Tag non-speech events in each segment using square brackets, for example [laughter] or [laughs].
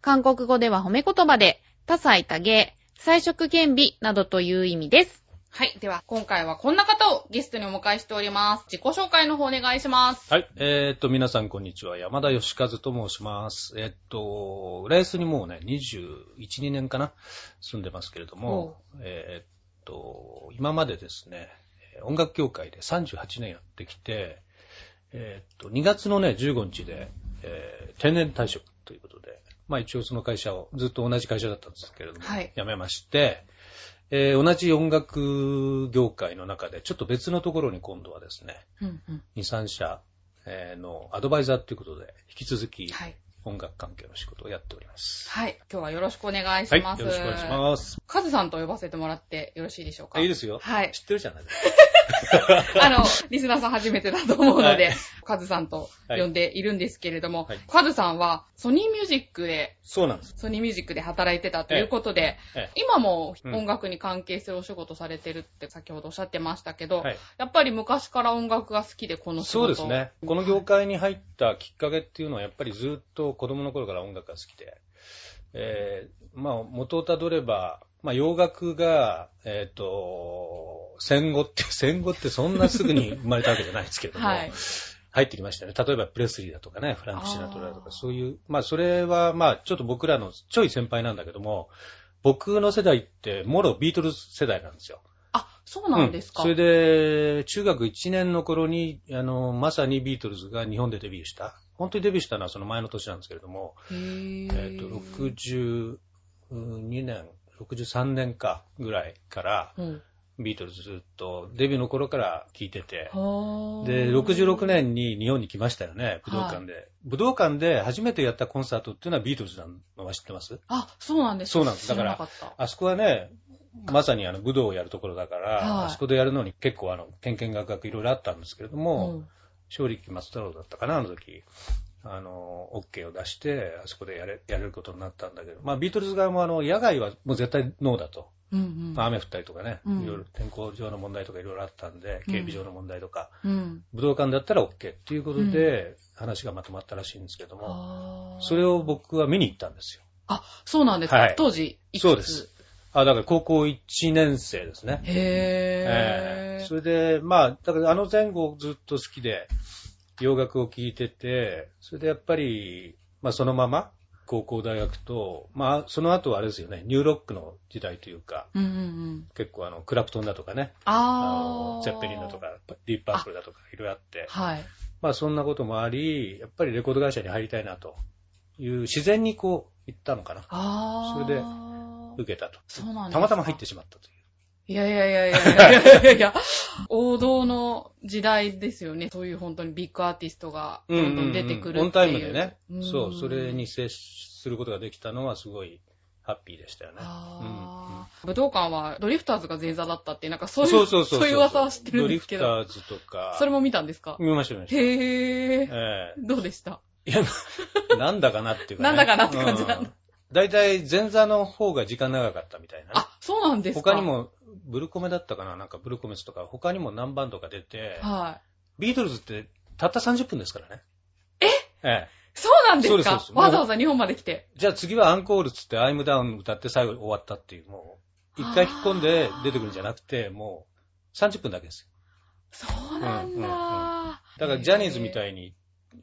韓国語では褒め言葉で、多彩多芸、彩色兼美などという意味です。はい。では、今回はこんな方をゲストにお迎えしております。自己紹介の方お願いします。はい。えー、っと、皆さんこんにちは。山田義和と申します。えーっと、浦安にもうね、21、2年かな住んでますけれども、えーっと、今までですね、音楽協会で38年やってきて、えーっと、2月のね、15日で、えー定年退職まあ一応その会社を、ずっと同じ会社だったんですけれども、はい辞めまして、えー同じ音楽業界の中で、ちょっと別のところに今度はですね、うんうん。2、3社えーのアドバイザーということで、引き続きはい。音楽関係の仕事をやっております。はい。今日はよろしくお願いしはい、ます。よろしくお願いします。カズさんと呼ばせてもらってよろしいでしょうか？あいいですよ。はい。知ってるじゃないです [laughs] あの、リスナーさん初めてだと思うので、はい。カズさんと呼んでいるんですけれども、はい。カズさんはソニーミュージックで、そうなんです。ソニーミュージックで働いてたということで、え今もうん音楽に関係するお仕事されてるって先ほどおっしゃってましたけど、はい。やっぱり昔から音楽が好きでこの仕事そうですね。この業界に入ったきっかけっていうのは、やっぱりずっと子供の頃から音楽が好きで、えーまあ、元をたどれば、まあ、洋楽が、えっ、と、戦後って、[laughs] 戦後ってそんなすぐに生まれたわけじゃないですけれども、はい入ってきましたね。例えばプレスリーだとかね、フランク・シナトラだとか、そういう、まあ、それは、まあ、ちょっと僕らのちょい先輩なんだけども、僕の世代って、もろビートルズ世代なんですよ。あ、そうなんですか。うんそれで、中学1年の頃に、あの、まさにビートルズが日本でデビューした。本当にデビューしたのはその前の年なんですけれども、えっ、と、62年、63年かぐらいから、うん。ビートルズずっとデビューの頃から聴いてて、で、66年に日本に来ましたよね、武道館で。武道館で初めてやったコンサートっていうのはビートルズなのは知ってます？あ、そうなんです。かそうなんです。だからあそこはね、まさにあの武道をやるところだから、はい。あそこでやるのに結構あの、けんけんがくがくいろいろあったんですけれども、うん。勝力松太郎だったかな、あの時。あの、OK を出して、あそこでやれ、やれることになったんだけど、まあ、ビートルズ側もあの、野外はもう絶対ノーだと。うんうん。まあ、雨降ったりとかね、うん。いろいろ天候上の問題とかいろいろあったんで、うん。警備上の問題とか、うん。武道館だったら OK っていうことで、話がまとまったらしいんですけども、それを僕は見に行ったんですよ。あ、そうなんですか。はい。当時、いくつ？そうです。あ、だから高校1年生ですね。へー。ええ。それで、まあ、だからあの前後ずっと好きで、洋楽を聴いてて、それでやっぱり、まあそのまま、高校大学と、まあその後はあれですよね、ニューロックの時代というか、うんうんうん。結構あの、クラプトンだとかね、あー。のゼッペリンだと。か、ディープパープルだとかいろいろあって、はい。まあそんなこともあり、やっぱりレコード会社に入りたいなという、自然にこう、行ったのかな。それで受けたと。そうなんですかたまたま入ってしまったという。いやいやいやいやいや [laughs] いや王道の時代ですよね。そういう本当にビッグアーティストがどんどん出てくるっていう。オンタイムでね、うんそう、それに接することができたのはすごいハッピーでしたよね。あー武道館はドリフターズが前座だったってなんかそういう、そうそうそうそういう噂は知ってるんですけど。ドリフターズとか、それも見たんですか？見ました見ました。へー。えどうでした？えいや、なんだかなっていうか、ね。なんだかなって感じなんだう大体前座の方が時間長かったみたいなね、あ、そうなんですか他に。も、ブルコメだったかな？なんかブルコメスとか、他にも何バンドか出て、はい。ビートルズってたった30分ですからね。え？ええ。そうなんですか？そうですそうですわざわざ日本まで来て。じゃあ次はアンコールっつって、アイムダウン歌って最後終わったっていう、もう、一回引っ込んで出てくるんじゃなくて、もう、30分だけですよ。そうなんだ。うんうんうんだからジャニーズみたい。いに、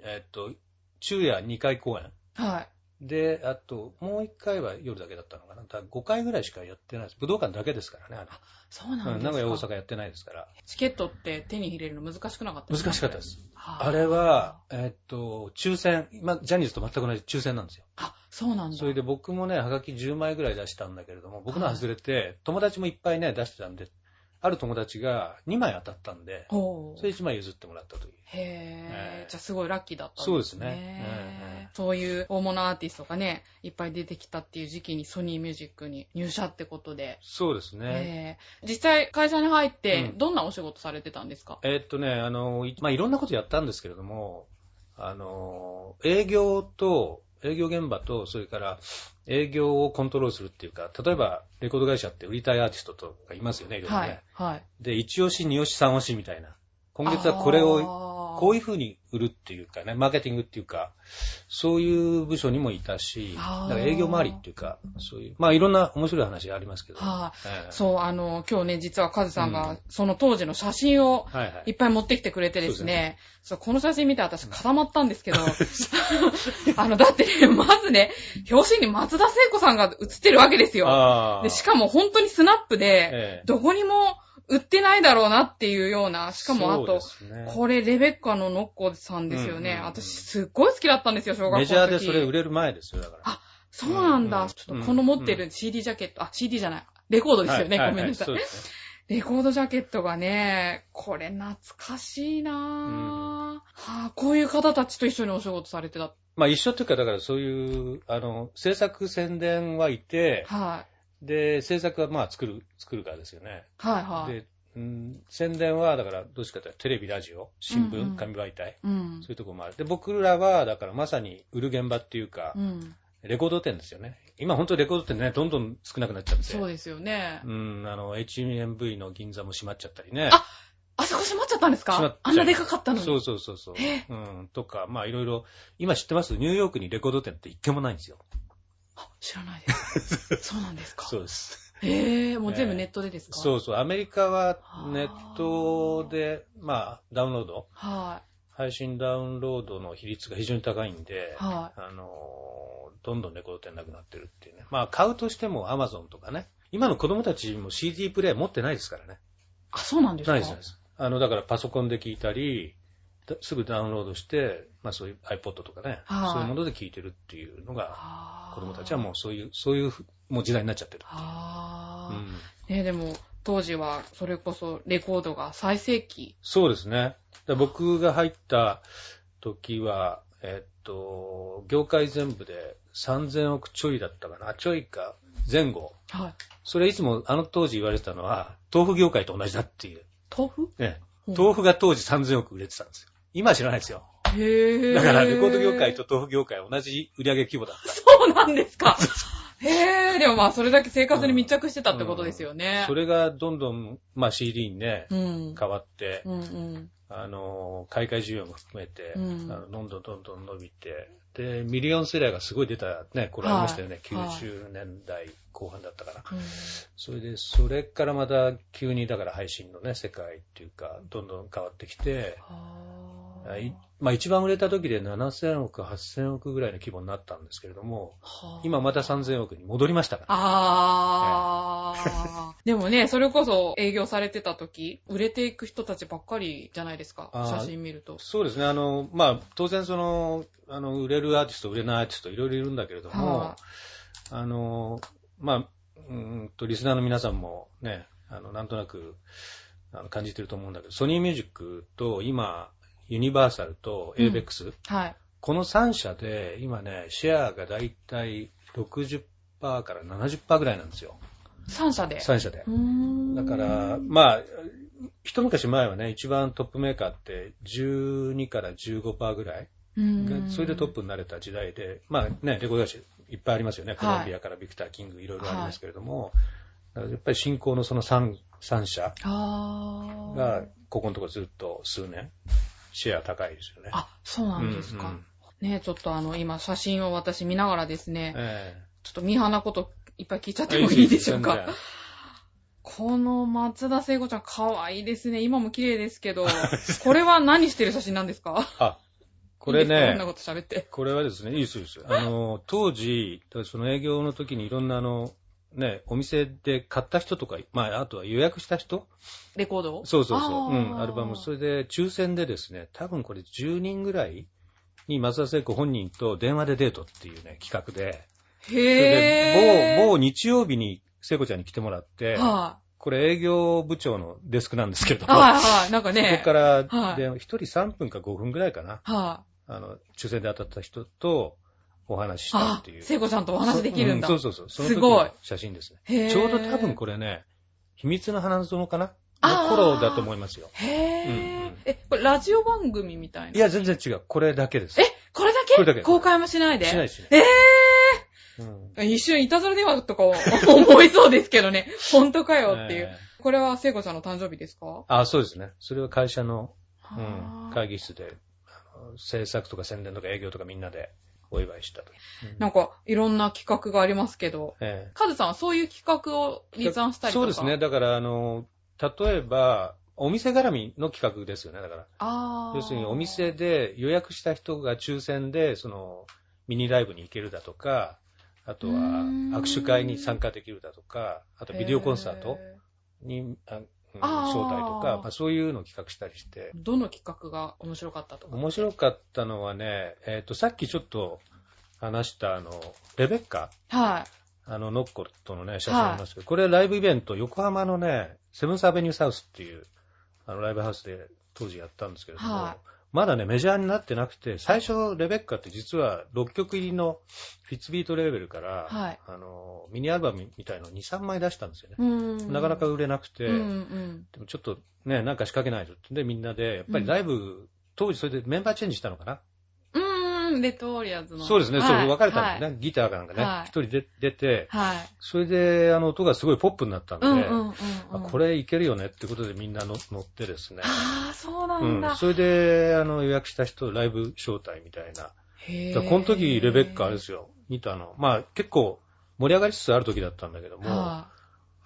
えっと、昼夜2回公演。はい。で、あと、もう1回は夜だけだったのかな。だから5回ぐらいしかやってないです。武道館だけですからね。あれそうなんですか。うん、名古屋、大阪やってないですから。チケットって手に入れるの難しくなかったですか？難しかったです。はあれは、えっと、抽選、今、ジャニーズと全く同じ抽選なんですよ。あ、そうなんだ。それで僕もね、はがき10枚ぐらい出したんだけれども、僕のは外れて、友達もいっぱいね、出してたんで、ある友達が2枚当たったんで、それ1枚譲ってもらったという。へええ、じゃあすごいラッキーだったんそうですね。ええそういう大物アーティストがね、いっぱい出てきたっていう時期にソニーミュージックに入社ってことで。そうですね。ええ。実際会社に入ってうん。どんなお仕事されてたんですか、えーっとね、あの、いまあ、いろんなことやったんですけれども、あの、営業と、営業現場と、それから営業をコントロールするっていうか、例えばレコード会社って売りたいアーティストとかいますよね、いろいろはね。い。はい。で、1押し、2押し、3押しみたいな。今月はこれを、こういいう風に売るっていうかね、マーケティングっていうか、そういう部署にもいたし、あー。だから営業周りっていうか、そういう、まあいろんな面白い話がありますけど。はい、ええ。そう、あの、今日ね、実はカズさんがうん、その当時の写真をはいっぱい持ってきてくれてですね、そうこの写真見て私固まったんですけど、[laughs] あの、だってね、まずね、表紙に松田聖子さんが写ってるわけですよ。ああ。で、しかも本当にスナップで、ええ。どこにも売ってないだろうなっていうような、しかもあと、ねこれレベッカのノッコさんですよね。うんうんうん私すっごい好きだったんですよ、小学校の時。メジャーでそれ売れる前ですよ、だから。あそうなんだ。うんちょっとこの持ってる CD ジャケット、あ、CD じゃない。レコードですよね。はいごめんなさい。はいはいレコードジャケットがね、これ懐かしいなぁ、はあ、こういう方たちと一緒にお仕事されてた。まあ一緒っていうか、だからそういう、あの、制作宣伝はいて、はい。で、制作はまあ作る、作るからですよね。はいはい。で、うん、宣伝は、だから、どうしかというとテレビ、ラジオ、新聞、うんうん紙媒体、うんそういうところもある。で、僕らは、だからまさに売る現場っていうかう、ん。レコード店ですよね。今本当にレコード店ね、どんどん少なくなっちゃって。そうですよね。うん、あの、HMV の銀座も閉まっちゃったりね。ああそこ閉まっちゃったんですか？あんなでかかったのに。そうそうそうそう。えうん、とか、まあいろいろ、今知ってます？ニューヨークにレコード店って一軒もないんですよ。あ知らないです。[laughs] そうなんですか。そうです。へえ、もう全部ネットでですか？そうそう。アメリカはネットで、まあ、ダウンロード、は配信ダウンロードの比率が非常に高いんで、い。はあの、どんどんレコード店なくなってるっていうね。まあ、買うとしても Amazon とかね。今の子供たちも CD プレイ持ってないですからね。い。あ、そうなんですか？ないです、ないです。あの、だからパソコンで聞いたり、だすぐダウンロードして、まあそういう iPod とかね、はいそういうもので聞いてるっていうのが、子供たちはもうそういう、そういうふもう時代になっちゃってる。ああ、うん、ねでも、当時はそれこそレコードが最盛期。そうですね。だ僕が入った時は、えっと、業界全部で3000億ちょいだったかな、ちょいか前後。はい。それいつもあの当時言われてたのは、豆腐業界と同じだっていう。豆腐？ね、うん豆腐が当時3000億売れてたんですよ。今は知らないですよ。へえ。だからレコード業界と。豆腐業界は同じ売上規模だった。そうなんですか。[laughs] へえ、でもまあそれだけ生活に密着してたってことですよね。それがどんどん、まあ CD にね、うん。変わって、うんうん。あの、買い替え需要も含めて、うんあのどんどんどんどん伸びて、で、ミリオンセラーがすごい出たね、これありましたよね。はい90年代後半だったかな。うんそれで、それからまた急にだから配信のね、世界っていうか、どんどん変わってきて、まあ一番売れた時で7000億、8000億ぐらいの規模になったんですけれども、はあ今また3000億に戻りましたから。ああ。でもね、それこそ営業されてた時、売れていく人たちばっかりじゃないですか。写真見ると。そうですね、あの、まあ当然その、あの、売れるアーティスト、売れないアーティストいろいろいるんだけれども、はあの、まあ、うーんと、リスナーの皆さんもね、あの、なんとなく、感じてると思うんだけど、ソニーミュージックと今、ユニバーサルと ABEX、はい。この3社で今ね、シェアがだいたい60%から70%ぐらいなんですよ。3社で？3社でだから、まあ、一昔前はね、一番トップメーカーって12から15%ぐらい。うんそれでトップになれた時代で、まあね、レコード会社いっぱいありますよね。コロンビアからビクター・キングいろいろありますけれども、だからやっぱり新興のその 3, 3社が、ここのところずっと数年、シェア高いですよね。あ、そうなんですか。うんうんね、ちょっとあの、今写真を私見ながらですね、えちょっとミーハーなこといっぱい聞いちゃっえてもいいでしょうか。この松田聖子ちゃん可愛いですね。今も綺麗ですけど、[laughs] これは何してる写真なんですか？あ、これいいですかこんなね、こと喋って。これはですね、いいですいいです。あの、当時、その営業の時にいろんなあの、ね、お店で買った人とか、まあ、あとは予約した人？レコードそうそうそう。うん、アルバム。それで、抽選でですね、多分これ10人ぐらいに松田聖子本人と電話でデートっていうね、企画で、それへで、ぇ某、某日曜日に聖子ちゃんに来てもらって、はこれ営業部長のデスクなんですけども、はいはい。なんかね。ここから、はいで、1人3分か5分ぐらいかな。はあの、抽選で当たった人とお話しい。したあっていう。、聖子ちゃんとお話できるんだ。うそうそうそう。その時すごいの写真ですね。へーちょうど多分これね、秘密の花園かな？の頃だと思いますよ。へうんうぇんえ、これラジオ番組みたいな？いや、全然違う。これだけです。え、これだけ？これだけ公開もしないで？しないしない。えうんぇ一瞬いたずら電話とか [laughs] 思いそうですけどね。本当かよっていう。えーこれは聖子ちゃんの誕生日ですか？あ、そうですね。それは会社の、うん、はあ会議室で、制作とか宣伝とか営業とかみんなでお祝いしたと。うんなんか、いろんな企画がありますけど、ええカズさんはそういう企画を立案したりとかそうですね。。だから、あの、例えば、お店絡みの企画ですよね。だから、あー要するにお店で予約した人が抽選で、その、ミニライブに行けるだとか、あとは握手会に参加できるだとか、あとビデオコンサートに招待とか、まあ、そういうのを企画したりして、どの企画が面白かったとか？面白かったのはね、えっ、と、さっきちょっと話した、あの、レベッカ？はい。あの、ノッコとのね、写真ありますけど、これライブイベント、横浜のね、セブンスアベニューサウスっていう、あの、ライブハウスで当時やったんですけれども、はいまだね、メジャーになってなくて、最初、レベッカって実は6曲入りのフィッツビートレーベルから、はい。あの、ミニアルバムみたいのを2、3枚出したんですよね。うん。なかなか売れなくて、うんうん。でもちょっとね、なんか仕掛けないとって。んで、みんなで、やっぱりライブ、当時それでメンバーチェンジしたのかなん、レッドウォリアーズの。そうですね、はいそう、別れたんですね、はいギターかなんかねはい、一、人で出て、はい。それで、あの、音がすごいポップになったんで、うんうんうんうん。あこれいけるよねってことでみんなの乗ってですね、ああ、そうなうんんだ。それで、あの、予約した人、ライブ招待みたいな。へこの時、レベッカあれですよ、見たの。まあ、結構盛り上がりつつある時だったんだけども、は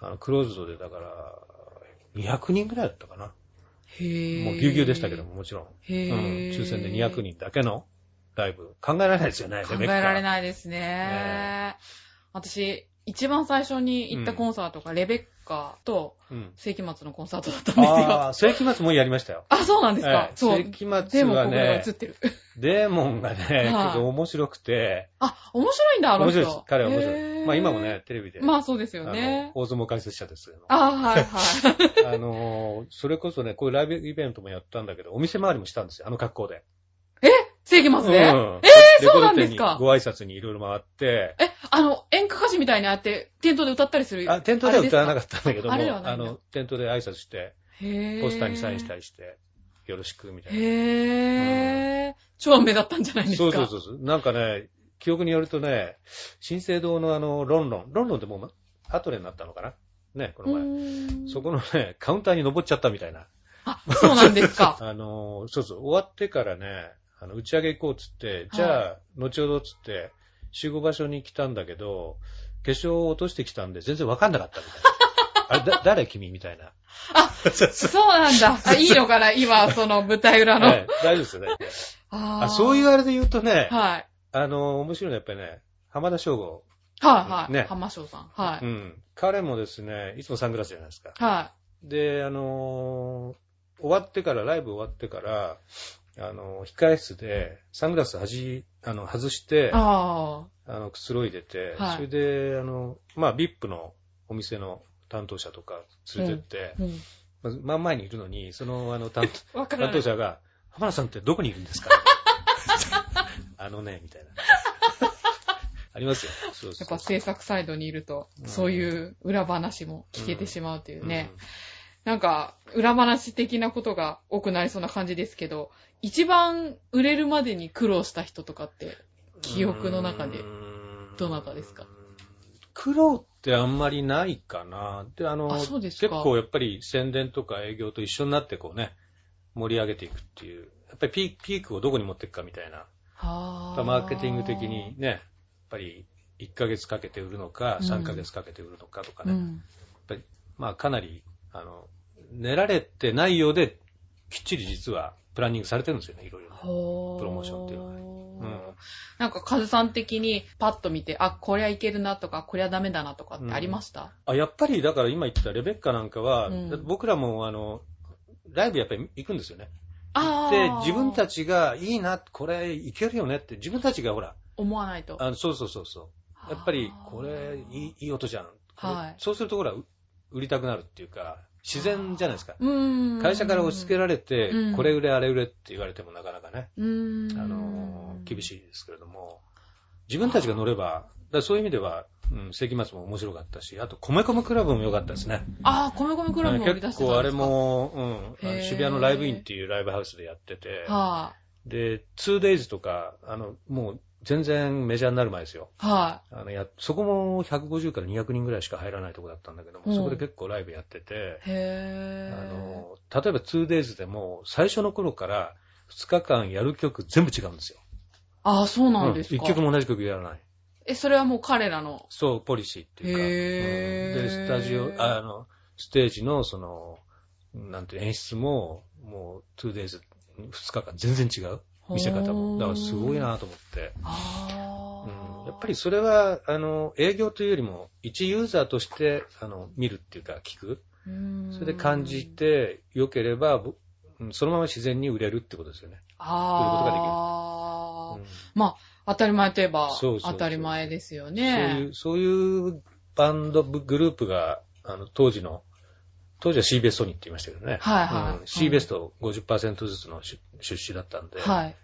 あの、クローズドで、だから、200人ぐらいだったかな。い。へえ。もうぎゅうぎゅうでしたけども、もちろん。へうん、え。抽選で200人だけのライブ。考えられないですよね、考えられい。ないですね。私、一番最初に行ったコンサートがレベッカとうん。世紀末のコンサートだったんですよ。ああ、世紀末もやりましたよ。あ、そうなんですかえ。えそう。世紀末はねでもここが映ってる。デーモンがね、[laughs] はい結構面白くて、あ、面白いんだ、あの人。面白いです。彼は面白い。まあ今もね、テレビで。まあそうですよあねの。大相撲解説者ですけど。あ、はいはい。[laughs] あのー、それこそね、こういうライブイベントもやったんだけど、お店回りもしたんですよ、あの格好で。世紀末で、うんえーそうなんレですか？ご挨拶にいろいろ回って、え、あの、演歌歌手みたいにあって、店頭で歌ったりするあ、店頭では歌わなかっったんだけども、あの、店頭で挨拶して、ポスターにサインしたり。りして、よろしく、みたいな。へー。超目立ったんじゃないですか？そうそうそうそう。なんかね、記憶によるとね、新生堂のあの、ロンロン、ロンロンってもう、アトレになったのかな？ね、この前。前そこのね、カウンターに登っちゃったみたいな。あ、そうなんですか。[laughs] あのー、そうそう、終わってからね、あの、打ち上げ行こうっつって、じゃあ、後ほどっつって、集合場所に来たんだけど、化粧を落としてきたんで全然わかんなかったみたいな。[laughs] あれ、だ、誰君みたいな。あ、そうなんだ。[laughs] あ、いいのかな今、その舞台裏の。ええ大丈夫ですよね。[laughs] ああ、そういうう。あれで言うとね、はい。あのー、面白いのはやっぱりね、浜田省吾。はいはい。ね浜翔さん。はい。うん。彼もですね、いつもサングラスじゃないですか。はで、あのー終わってから、ライブ終わってから、あのー控え室で、サングラスはじ、あの、外してい。、ああの、くつろいでて、はいそれで、あの、まあ、VIP のお店の担当者とか連れてって、あ。うん。まず真ん前にいるのに、その、あの、担。[laughs] 当者が、浜田さんってどこにいるんですか？[laughs] あのね、みたいな。ありますよ。そうそうやっぱ制作サイドにいると、うんそういう裏話も聞けてしまうというね。うんなんか、裏話的なことが多くなりそうな感じですけど、一番売れるまでに苦労した人とかって、記憶の中でどなたですか？苦労ってあんまりないかな。で、あの、あ結構やっぱり宣伝とか営業と一緒になってこうね、盛り上げていくっていう。やっぱりピークをどこに持っていくかみたいな。はマーケティング的にね、やっぱり1ヶ月かけて売るのか、うん3ヶ月かけて売るのかとかね。やっうん。ぱり、まあかなり、あの、練られてないようで、きっちり実はプランニングされてるんですよね、いろいろ。ほープロモーションっていうのはねうんなんか、カズさん的にパッと見て、あ、こりゃいけるなとか、こりゃダメだなとかってありました、あ、やっぱりだから今言ったレベッカなんかは、うん僕らもあの、ライブやっぱり行くんですよね。あで、ー自分たちがいいな、これいけるよねって、自分たちがほら、思わないと。あのそうそうそうそう。やっぱり、これいい、いい音じゃん。はいそうするとほら、売りたくなるっていうか、自然じゃないですか。うん。会社から押し付けられてうん、これ売れあれ売れって言われてもなかなかね、うん。あの、厳しいですけれども、自分たちが乗れば、そういう意味では、うん、世紀末も面白かったし、あと、米米クラブも良かったですね。ああ、米米クラブも結構あれ、も、うん、渋谷のライブインっていうライブハウスでやってて、はで、2days とか、あの、もう全然メジャーになる前ですよ。い。はあのやそこも150から200人ぐらいしか入らないとこだったんだけども、うんそこで結構ライブやっててい。、へあー。の、例えば 2days でも最初の頃から2日間やる曲全部違うんですよ。ああ、そうなんですか。1曲も同じ曲やらない。え、それはもう彼らの？そう、ポリシーっていうか。うんで、スタジオ、あの、ステージのその、なんていう演出も、もう 2days、2日間全然違う。見せ方も。だからすごいなと思って。うんやっぱりそれは、あの、営業というよりも、一ユーザーとして、あの、見るっていうか、聞く。りそれで感じて、良ければ、そのまま自然に売れるってことですよね。ああ、まあ、当たり前といえば当たり前ですよそういね。う、そういうバンド、グループが、あの、当時の、当時は C ベストにって言いましたけどね。はいはいうん、C ベスト50%ずつの出出資だったんで、はい。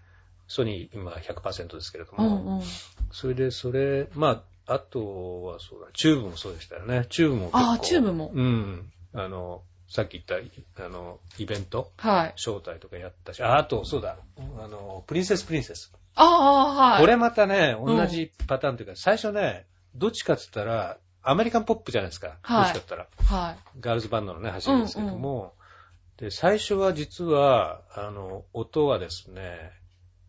ソニー今100%ですけれどうも、んうん。それで、それ、まあ、あとはそうだ、チューブもそうでしたよね。チューブも結構。あチューブもうん。あの、さっき言った、あの、イベント、はい。招待とかやったし、あ、あと、そうだ、あの、プリンセスプリンセス。ああ、はい。これまたね、うん同じパターンというか、最初ね、どっちかって言ったら、アメリカンポップじゃないですか。はいどっちかったら。はい。ガールズバンドのね、走りですけども、で、最初は実は、あの、音はですね、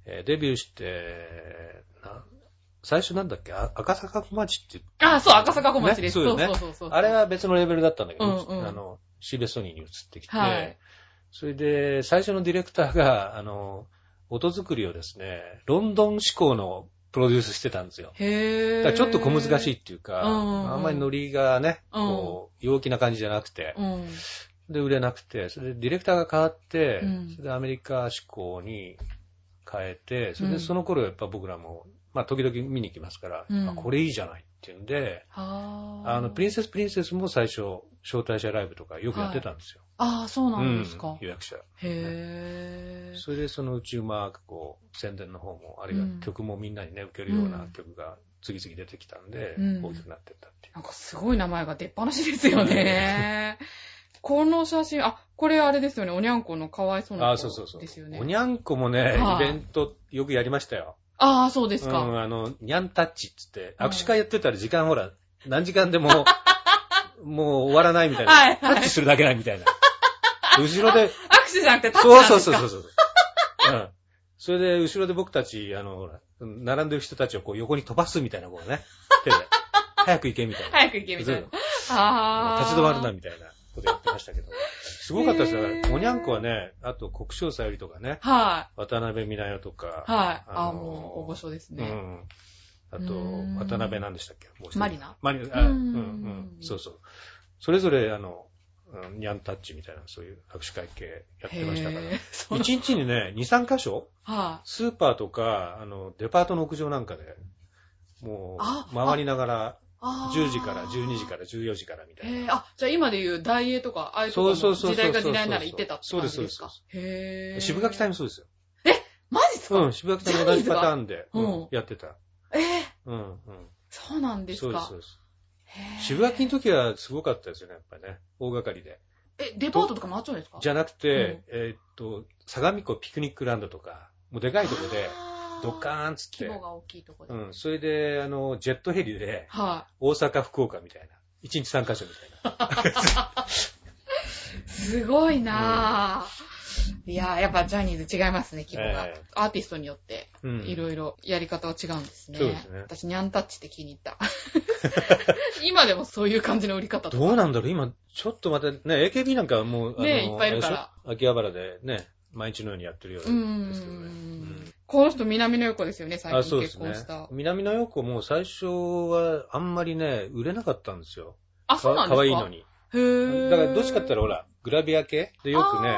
えーデビューして、な最初なんだっけ？あ赤坂小町って言あ、そう、赤坂小町です。ねそうよねそうそうそうそう。あれは別のレベルだったんだけど、うんうんあの、シーベソニーに移ってきて、はいそれで、最初のディレクターが、あの、音作りをですね、ロンドン志向のプロデュースしてたんですよ。へー。だからちょっと小難しいっていうか、うんあんまりノリがね、うんこう、陽気な感じじゃなくて、うん。で、売れなくて、それでディレクターが変わって、うんそれでアメリカ志向に変えて、それうんでその頃やっぱ僕らも、まあ時々見に行きますから、うんあこれいいじゃないっていうんで。あの、プリンセスプリンセスも最初、招待者ライブとかよくやってたんですよ。ああ、そうなんですか。うん予約者。へー。それでそのうちうまくこう、宣伝の方も、あるいはうん曲もみんなにね、受けるような曲が次々出てきたんで、うん大きくなってったっていう。なんかすごい名前が出っ放しですよね。[laughs] この写真、あ、これあれですよね。おにゃんこのかわいそうなあ、子そうそうそう。ですよね。おにゃんこもね、はいイベントよくやりましたよ。ああ、そうですか。うん、あの、にゃんタッチっつって、うん握手会やってたら時間ほら、何時間でも、[laughs] もう終わらないみたいな。はいはいタッチするだけないみたいな。[laughs] 後ろで、握手じゃなくてタッチそうなんですかそうそうそうそう。うん。それで、後ろで僕たち、あの、ほら、並んでる人たちをこう横に飛ばすみたいな、こうね。手で。[laughs] 早く行けみたいな。早く行けみたいな。ああ。立ち止まるなみたいなことやってましたけど。すごかったですよ。おにゃんこはね、あと国生さゆりとかね、は渡辺美奈代とか、い。はい。あもう、大御所ですね。うん。あと渡辺なんでしたっけ？マリナマリナ、あ、ううんんうん。そうそう。それぞれ、あの、うんニャンタッチみたいな、そういう握手会系やってましたから。へーそう一日にね、2、3箇所？はスーパーとか、あの、デパートの屋上なんかで、もあう、回りながら、い。あー10時から12時から14時からみたいな。あ、じゃあ今で言う大英とか、ああいうとこ時代が時代なら行ってたって感じですか？そうですそうです。渋垣隊もそうですよ。マジっすか？うん、渋垣隊も同じパターンで、うんやってた。えーうん、うん。そうなんですかそうです、そうです。渋垣の時はすごかったですよね、やっぱりね。大掛かりで。え、デパートとか回っちゃうんですか？じゃなくて、えーっと、相模湖ピクニックランドとか、もうでかいとこで、ドッカーンっつって規模、が大きいとこで。うん、それで、あの、ジェットヘリで、は大阪、福岡みたいな。1日3カ所みたいな。い。[laughs] すごいなぁ。いやー、やっぱジャニーズ違いますね、規模が。ええアーティストによって、うん。いろいろやり方は違うんですね。そうですね私、ニャンタッチって気に入った。[laughs] 今でもそういう感じの売り方。どうなんだろう？今、ちょっとまたね、AKB なんかはもう、ねいっぱいいるから。秋葉原でね、毎日のようにやってるよううーですけどね。ん。この人、南の横ですよね、最あ、近結婚した。。南の横も最初はあんまりね、売れなかったんですよ。あ、そうなんですか？かわいいの。に。へー。だからどっちかって言ったらほら、グラビア系でよくね、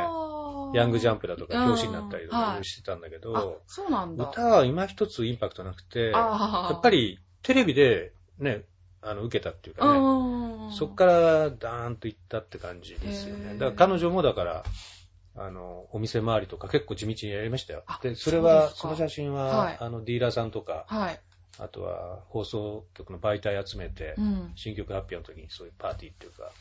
ヤングジャンプだとかうん表紙になったりとはいかしてたんだけあど、、そうなんだ。歌は今一つインパクトなくて、やっぱりテレビでね、あの、受けたっていうかね、うんそっからダーンと行ったって感じですよね。だから彼女もだから、あの、お店周りとか結構地道にやりましたよあ。で、それは、その写真は、はいあの、ディーラーさんとか、はい。あとは放送局の媒体集めて、うん。新曲発表の時にそういうパーティーっていうか、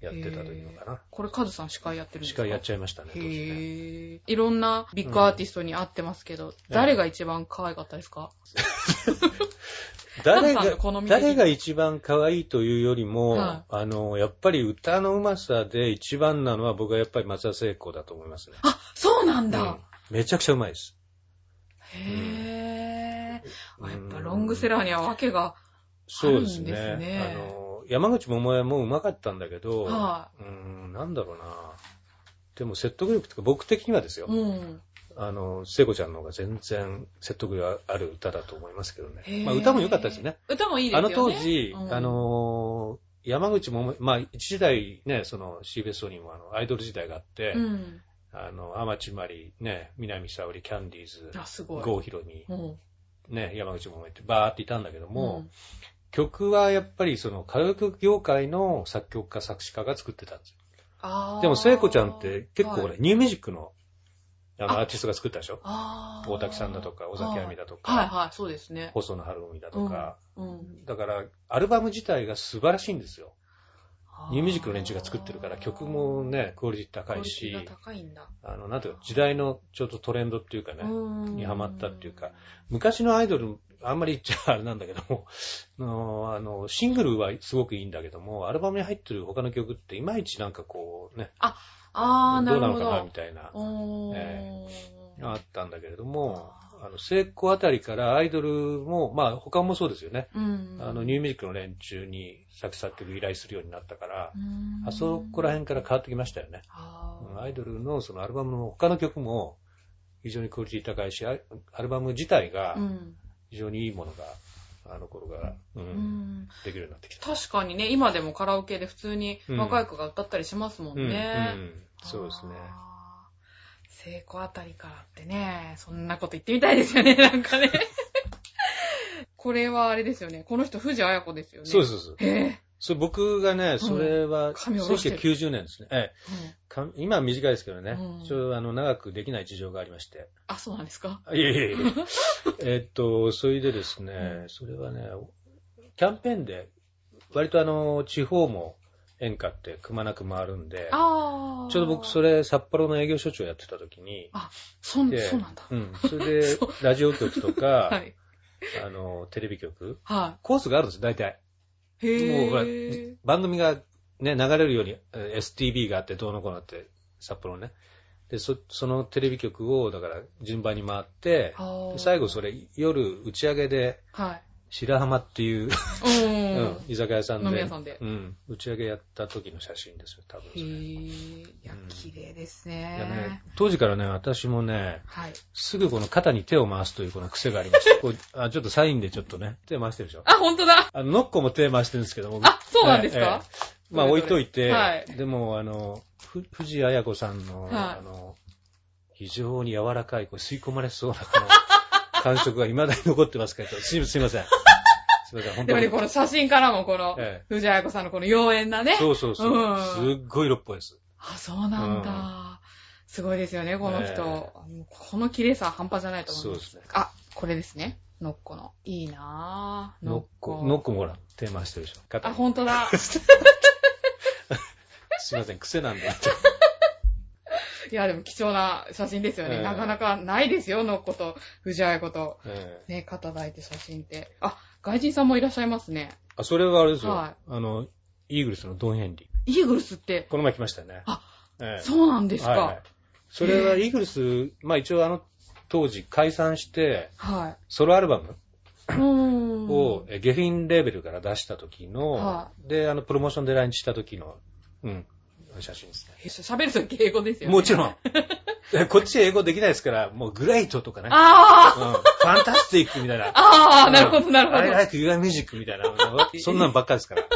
やってた時のかな。これ、カズさん司会やってるんですか？司会やっちゃいましたね、当時ね。へーいろんなビッグアーティストに会ってますけど、誰が一番可愛かったですか、[laughs] 誰が誰が一番可愛いというよりも、はあの、やっぱり歌のうまさで一番なのは僕はやっぱり松田聖子だと思いますね。あ、そうなんだ。うんめちゃくちゃうまいです。へー。あやっぱうんロングセラーには訳が。そうですね。あるんですねあの、山口百恵もうまかったんだけど、はうん、なんだろうな。でも説得力とか僕的にはですよ。うん。あの、聖子ちゃんの方が全然説得力ある歌だと思いますけどねまあ歌も良かったですよね。歌もいいですあよね。の当時、うんあ、のー山口も、まあ、一時代ね、その CBS ソニーもあのアイドル時代があって、うん。あの、天地まり、ね、南沙織、キャンディーズ、あ、すごい。郷ひろみ、うん。ね、山口百恵ってバーっていたんだけども、うん曲はやっぱりその歌謡曲業界の作曲家、作詞家が作ってたんですよ。でも聖子ちゃんって結構ね、はいニューミュージックのあのあアーティストが作ったでしょ？大滝さんだとか、尾崎亜美だとか、はいはい、そうですね。細野晴臣だとか、うん。だから、アルバム自体が素晴らしいんですよ。あニューミュージックの連中が作ってるから、曲もね、クオリティ高いし高いんだ。あの、なんていうか、時代のちょっとトレンドっていうかね、うんにハマったっていうか、昔のアイドル、あんまり言っちゃあれなんだけども、[laughs] あの、あのシングルはすごくいいんだけども、アルバムに入ってる他の曲っていまいちなんかこうね、ああ、などうなの。かなみたいな、おーえあったんだけれども、あの、成功あたりからアイドルも、まあ他もそうですよね。うん。あの、ニューミュージックの連中に作詞作曲依頼するようになったから、うんあそこら辺から変わってきましたよね。アイドルのそのアルバムの他の曲も非常にクオリティ高いし、アアルバム自体がうん。非常にいいものが、あの頃から、うんうんできるようになってきた。確かにね、今でもカラオケで普通にうん若い子が歌ったりしますもんね。うんうんそうですね。あー。聖子あたりからってね、そんなこと言ってみたいですよね、[laughs] なんかね。これはあれですよね。この人、藤あや子ですよね。そうそうです。へえ。それ僕がね、それは髪を下ろしてる1990年ですね。ええか今は短いですけどね、うんちょあの長くできない事情がありまして。あ、そうなんですか？いえいえいえ。[laughs] えっと、それでですね、うんそれはね、キャンペーンで、割とあの、地方も演歌ってくまなく回るんで。ちょうど僕それ札幌の営業所長やってた時に、あ、そそうなんだ。うん、それで [laughs] ラジオ局とか、[laughs] はい。あの、テレビ局、はコースがあるんですよ、大体。い。へえ。もうほら、番組がね、流れるようにえー STB があってどうのこうのって、札幌ね。で、そ、そのテレビ局を、だから順番に回って、あーで最後それ夜打ち上げで、はい。白浜っていう、う。うんん、居酒屋さんで、飲み屋さんでうん、打ち上げやった時の写真ですよ、多分そ。れ。いやうん、綺麗ですいやねね。、当時からね、私もね、はい。すぐこの肩に手を回すというこの癖がありました。[laughs] こうあちょっとサインでちょっとね、手回してるでしょ。あ、本当だ。あの、ノッコも手回してるんですけども。あ、そうなんですか？ええええまあ置いといて、はいでも、あの、ふ藤あや子さんの、はいあの、非常に柔らかい、こう吸い込まれそうな、この感触が未だに残ってますけど、すいません。すいません、本当に。でもね、この写真からもこの、え藤あや子さんのこの妖艶なね。そうそうそう。うんすっごい色っぽいです。あ、そうなんだ。すごいですよね、この人。ええもうこの綺麗さは半端じゃないと思います。そうですね。あ、これですね。ノッコの。いいなぁ。ノッコ、ノッコもほら、手回してるでしょ。肩あ、にほんとだ。[laughs] すいません、癖なんで。[laughs] いや、でも貴重な写真ですよね。ええなかなかないですよ、ノッコと藤あや子と。ええね、肩抱いて写真って。あ、外人さんもいらっしゃいますね。あ、それはあれですよ。はあの、イーグルスのドン・ヘンリー。イーグルスって、この前来ましたよね。あ、ええそうなんですか。はいは。はいそれはイーグルス、まあ一応あの当時解散して、い。ソロアルバム。をえゲフィンレーベルから出した時の、はで、あの、プロモーションで来日した時の、うん、写真ですね。へ喋るとき英語ですよね。もちろん。[laughs] えこっち英語できないですから、もうグレイトとかね。あうん、ファンタスティックみたいな。[laughs] あああなるほど、なるほ I ど。like your music みたいな。[laughs] そんなんばっかですから。ね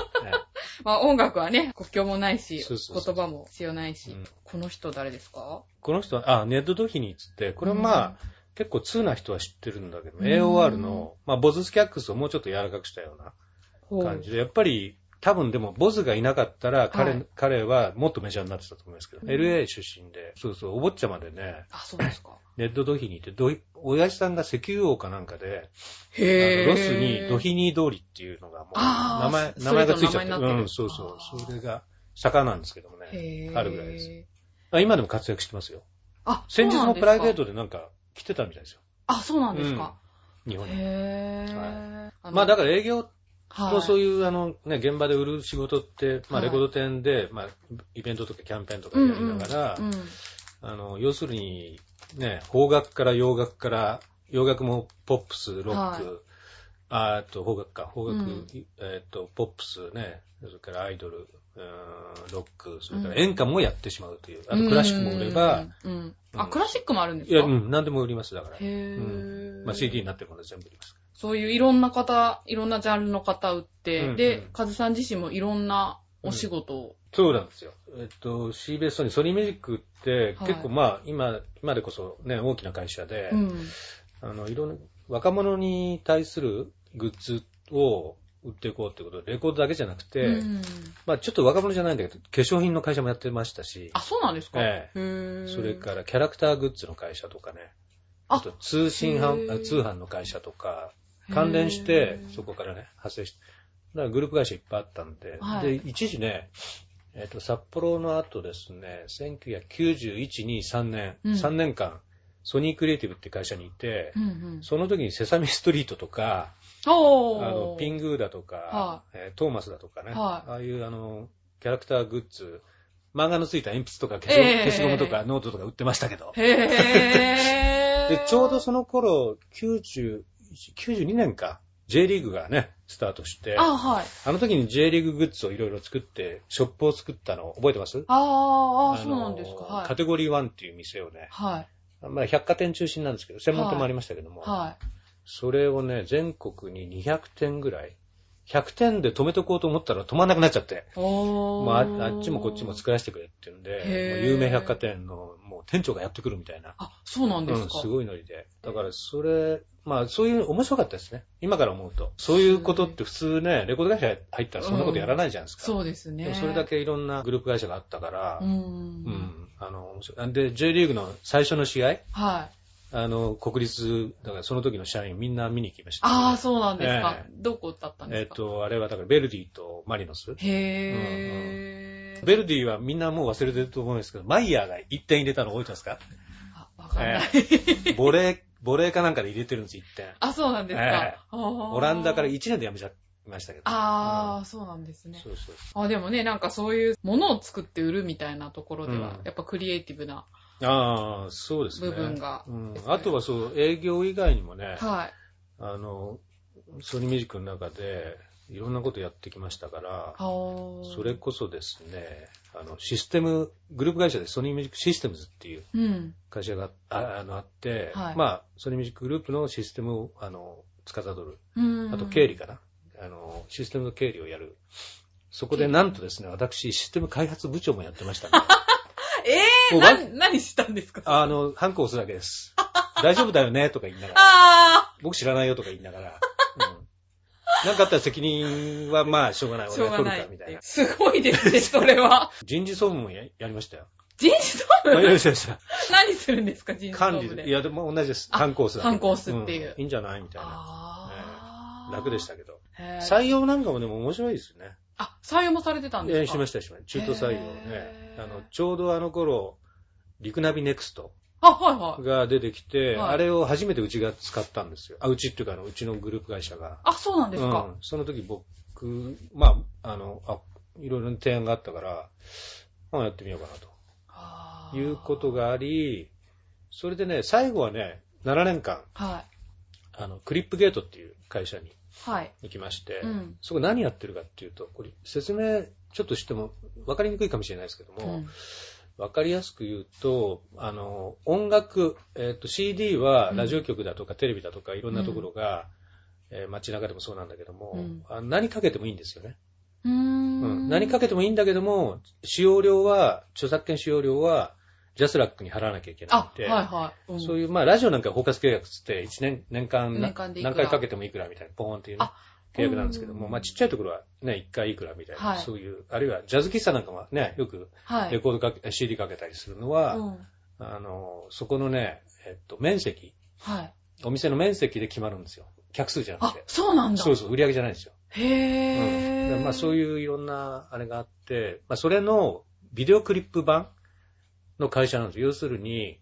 まあ音楽はね、国境もないし、そうそうそう言葉も必要ないし、うんこの人誰ですか？この人は、あ、ネッドドヒニーっつって、これはまあ、結構通な人は知ってるんだけど、うん AOR の、まあ、ボズスキャックスをもうちょっと柔らかくしたような感じで、やっぱり、多分でも、ボズがいなかったら、彼、はい彼はもっとメジャーになってたと思いますけど、うん LA 出身で、そうそう、お坊ちゃまでね、あ、そうですか。[laughs] レッドドヒにいて、ドヒ親父さんが石油王かなんかで、へあのロスにドヒニー通りっていうのがもう、名前、ス名前がついちゃってるうん、そうそうそれが、坂なんですけどもね。あるぐらいですあ今でも活躍してますよ。あ、先日もプライベート。トでなんか来てたみたいですよ。あ、そうなんですか。日本に。へぇまあだから営業らとそういう、あのね、現場で売る仕事って、まあはい。レコード店で、まあイベントとかキャンペーンとかやりながら、うん。うんあの、要するに、ね、邦楽から洋楽から、洋楽もポップス、ロック、はい。あと、邦楽か、邦楽、うん。えーっと、ポップスね、それからアイドル、うーんロック、それからうん。演歌もやってしまうという、あとクラシックも売れば、、うん。うん。うんあ、クラシックもあるんですか？いや、うん、何でも売ります、だから。へぇまあ CD になってるものは全部売ります。そういういろんな方、いろんなジャンルの方売って、うんでうん、カズさん自身もいろんなお仕事を、そうなんですよ。えっと、シーベースソニー、ソニーミュージックってはい。結構まあ、今、今でこそね、大きな会社で、うん。あの、いろんな、若者に対するグッズを売っていこうってことで、レコードだけじゃなくて、うん。まあちょっと若者じゃないんだけど、化粧品の会社もやってましたし。あ、、そうなんですか？えへー。それからキャラクターグッズの会社とかね、ああと通信へ販、通販の会社とか、関連して、そこからね、発生して、だからグループ会社いっぱいあったんで、はい。で、一時ね、えっ、と、札幌の後ですね、1991、2、3年、うん。3年間、ソニークリエイティブって会社にいて、うんうん。その時にセサミストリートとか、あの、ピングーだとか、はえートーマスだとかね、はい。ああいうあの、キャラクターグッズ、漫画のついた鉛筆とか消し,、ええ消しゴムとかノートとか売ってましたけど、へー。[laughs] で、ちょうどその頃、90、92年か、J リーグがね、スタートして、ああ、はい。の時に J リーググッズをいろいろ作って、ショップを作ったの覚えてます？あーあそうなんですか。はい。カテゴリー1っていう店をね、はい。まあ百貨店中心なんですけど、専門店もありましたけども、はい。それをね、全国に200店ぐらい、100店で止めとこうと思ったら止まんなくなっちゃって。まあ、ああっちもこっちも作らせてくれっていうんで、有名百貨店の店長がやってくるみたいな。あ、そうなんですうん、か。すごいノリで。だからそれ、まあそういう面白かったですね。今から思うと。そういうことって普通ね、レコード会社入ったらそんなことやらないじゃないですか。そうですね。でもそれだけいろんなグループ会社があったから、う。うんん、あの、面白い。で、J リーグの最初の試合、はい。あの、国立、だからその時の社員みんな見に来ました、ああ、そうなんですかえ。どこだったんですか？えっと、あれはだからベルディとマリノス。へー。ベルディはみんなもう忘れてると思うんですけど、マイヤーが1点入れたの覚えてますか？あ、わかんない。ボレー、ボレーかなんかで入れてるんです、1点。あ、そうなんですか。えーオランダから1年で辞めちゃいましたけど。ああ、そうなんですね。そうそう。あ、でもね、なんかそういうものを作って売るみたいなところでは、うんやっぱクリエイティブな。ああ、そうですね。部分がうんあとはそう、営業以外にもね、はい。あの、ソニーミュージックの中で、いろんなことやってきましたから、そそれこそですね、あの、システム、グループ会社でソニーミュージックシステムズっていううん。会社がああのあって、はいまあ、ソニーミュージックグループのシステムを、あの、司る。うん。あと、経理かな。あの、システムの経理をやる。そこでなんとですね、私、システム開発部長もやってましたんで。え [laughs] えー、な、何したんですか？あの、ハンコ押すだけです。大丈夫だよね？とか言いながら、[laughs] あ僕知らないよ？とか言いながら、うん。なんかあったら責任はまあしょうがない。俺が取るか、みたいな。すごいですね、[laughs] それは。人事総務もややりましたよ。人事総務？やりました。何するんですか、人事総管理。いや、でも同じです。あハンコ押すだけ。ハンコ押すっていうんいいんじゃない？みたいな。楽でしたけど。採用なんかもでも面白いですよね。あ、採用もされてたんえですか？しました、しました。中途採用ねあの、ちょうどあの頃、リクナビネクストあ、はいはい。が出てきて、はいあれを初めてうちが使ったんですよ。あ、うちっていうか、あの、うちのグループ会社が。あ、そうなんですか。うん。その時僕、まあ、あの、あ、いろいろな提案があったから、まあやってみようかなと。いうこと。があり、それでね、最後はね、7年間、はあの、クリップゲートっていう会社にい。はい。行きまして、うんそこ何やってるかっていうと、これ説明ちょっとしても分かりにくいかもしれないですけども、うん分かりやすく言うと、あの、音楽、えっ、と CD はラジオ局だとかテレビだとかいろんなところが、えー街中でもそうなんだけども、うんあ何かけてもいいんですよね。うーうんん。何かけてもいいんだけども、使用料は、著作権使用料は、ジャスラックに払わなきゃいけなあ、くて、はいはい。うんそういう、まあ、ラジオなんか包括契約つって、1年、年間何回かけてもいくらみたいな、ポーンっていうね。あ契約なんですけども、まあちっちゃいところはね、1回いくらみたいな、はいそういう、あるいはジャズ喫茶なんかはね、よくはい。レコードかけ、CD かけたりするのは、うんあの、そこのね、えっと、面積、はい。お店の面積で決まるんですよ。客数じゃなくあて、。そうなんだ。そうそう、売り上げじゃないんですよ。へー。うん、まあそういういろんなあれがあって、まあそれのビデオクリップ版の会社なんですよ。要するに、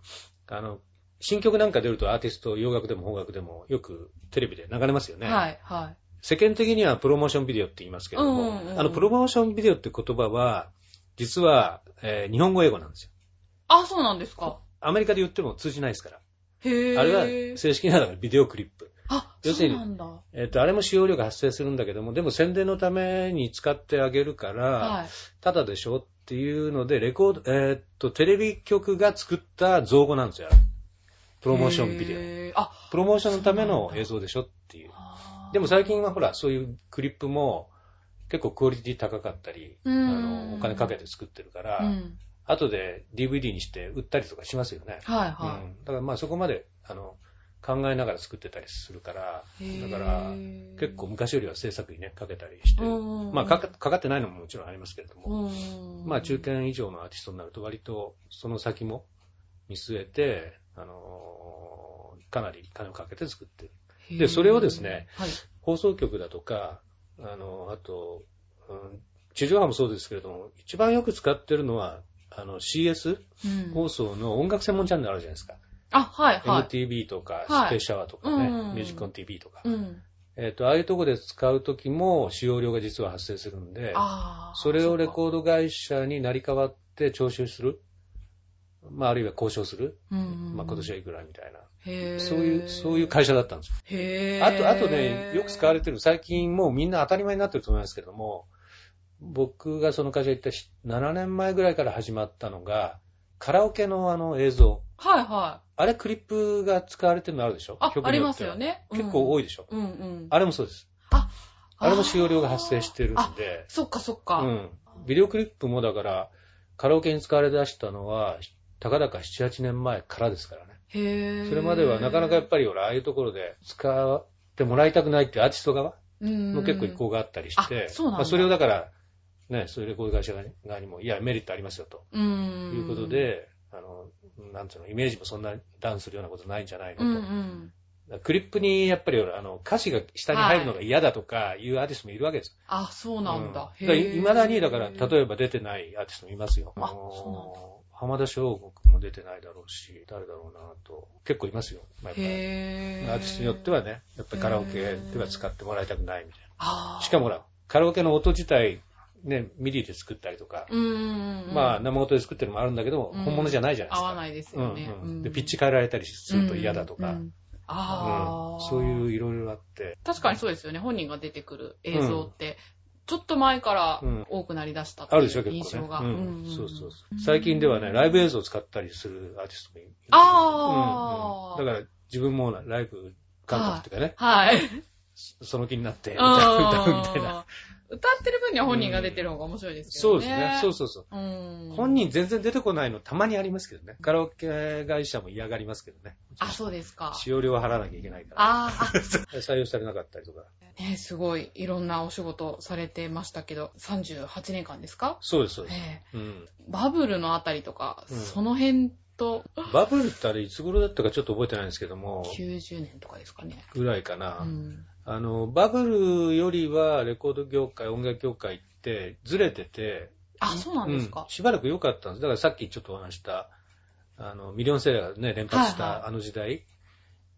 あの、新曲なんか出るとアーティスト、洋楽でも邦楽でもよくテレビで流れますよね。はい、はい。世間的にはプロモーションビデオって言いますけれども、うんうんうんあのプロモーションビデオって言葉は、実は、えー日本語英語なんですよ。あ、そうなんですか。アメリカで言っても通じないですから。へー。あれは正式にはだからビデオクリップ。あ、要するにそうなんだ。えっ、と、あれも使用料が発生するんだけども、でも宣伝のために使ってあげるから、はい。ただでしょっていうので、レコード、えーっと、テレビ局が作った造語なんですよ。プロモーションビデデオ。あ、オ。プロモーションのための映像でしょっていう。でも最近はほら、そういうクリップも結構クオリティ高かったり、あうんの、お金かけて作ってるから、うん。後で DVD にして売ったりとかしますよね。はい、はうん。だからまあそこまで、あの、考えながら作ってたりするから、い。だから結構、昔よりは制作にね、かけたりしてまあかかかかってないのももちろんありますけれども、うん。まあ中堅以上のアーティストになると割とその先も見据えて、あのーかなり金をかけて作ってる。でそれをですね、はい。放送局だとか、あの、あと、うん地上波もそうですけれども、一番よく使ってるのは、あの CS うん放送の音楽専門チャンネルあるじゃないですか。あ、はい、はい。MTV とか、はいスペシャワーとかね、うんミュージックオン TV とか。うん。えっ、と、ああいうとこで使うときも使用料が実は発生するんで。それをレーコード会社になり代わって徴収する。まあ、あるいは交渉する。ド、うん。まあ、今年はいくらみたいな。そういう、そういう会社だったんですよ。へーあと、あとね、よく使われてる、最近もうみんな当たり前になってると思いますけども、僕がその会社行ったし7年前ぐらいから始まったのが、カラオケのあの映像。はい、はい。あれクリップが使われてるのあるでしょ？あ、ありますよね。結構多い。いでしょ、うん、うん。あれもそうです。あ、あれも使用料が発生してるんあで、そっかそっか。うん。ビデオクリップもだから、カラオケに使われ出したのは、たかだか7、8年前からですからね。へーそれまではなかなかやっぱりほら、ああいうところで使ってもらいたくないっていうアーティスト側の結構意向があったりして、あそうなんだまあ、それをだから、ね、そういうレコード会社側にも、いや、メリットありますよとうん。いうことで、あの、なんつうの、イメージもそんなダウンするようなことないんじゃないのと。うん、うん。クリップにやっぱりあの歌詞が下に入るのが嫌だとかいうアーティストもいるわけですよ。あ、そうなんだ。うん、いまだに、だから、例えば出てないアーティストもいますよ。あそうなんだ浜田省吾も出てないだろうし、誰だろうなと、結構いますよ。まあやっぱアーティストによってはね、やっぱりカラオケでは使ってもらいたくないみたいあな。しかもほら、カラオケの音自体、ね、 MIDI で作ったりとか、うんうんうん。まあ生音で作ってるのもあるんだけど、うん本物じゃないじゃないですか。合わないですよね。うんうんうんで、ピッチ変えられたりすると嫌だとか、うんうんああ、うんそういういろいろあって、確かにそうですよね。本人が出てくる映像って、ちょっと前からうん多くなりだしたってあるでしょ、いう結構ね。印象が。うんんそうそうそう。最近ではね、ライブ映像を使ったりするアーティストもいる。あーうんうんだから、自分もライブ感覚っていうかね、はい。その気になって歌うみたいな。歌ってる分には本人が出てる方が面白いですけそうどね。ですね。そうそうそう。うん。本人全然出てこないのたまにありますけどね。カラオケ会社も嫌がりますけどね。あ、そうですか。使用料は払わなきゃいけないから。あーあ、[laughs] 採用されなかったりとか。ね、すごいいろんなお仕事されてましたけど、38年間ですか？そうです、そうです。ええうん。バブルのあたりとか、うんその辺と、バブルってあれいつ頃だったかちょっと覚えてないんですけども、90年とかですかね。ぐらいかな。うん。あの、バブルよりはレコード業界、音楽業界ってずれてて、あ、そうなんですか？うん。しばらく良かったんです。だからさっきちょっとお話した、あの、ミリオンセラーね、連発しはいはいたあの時代っ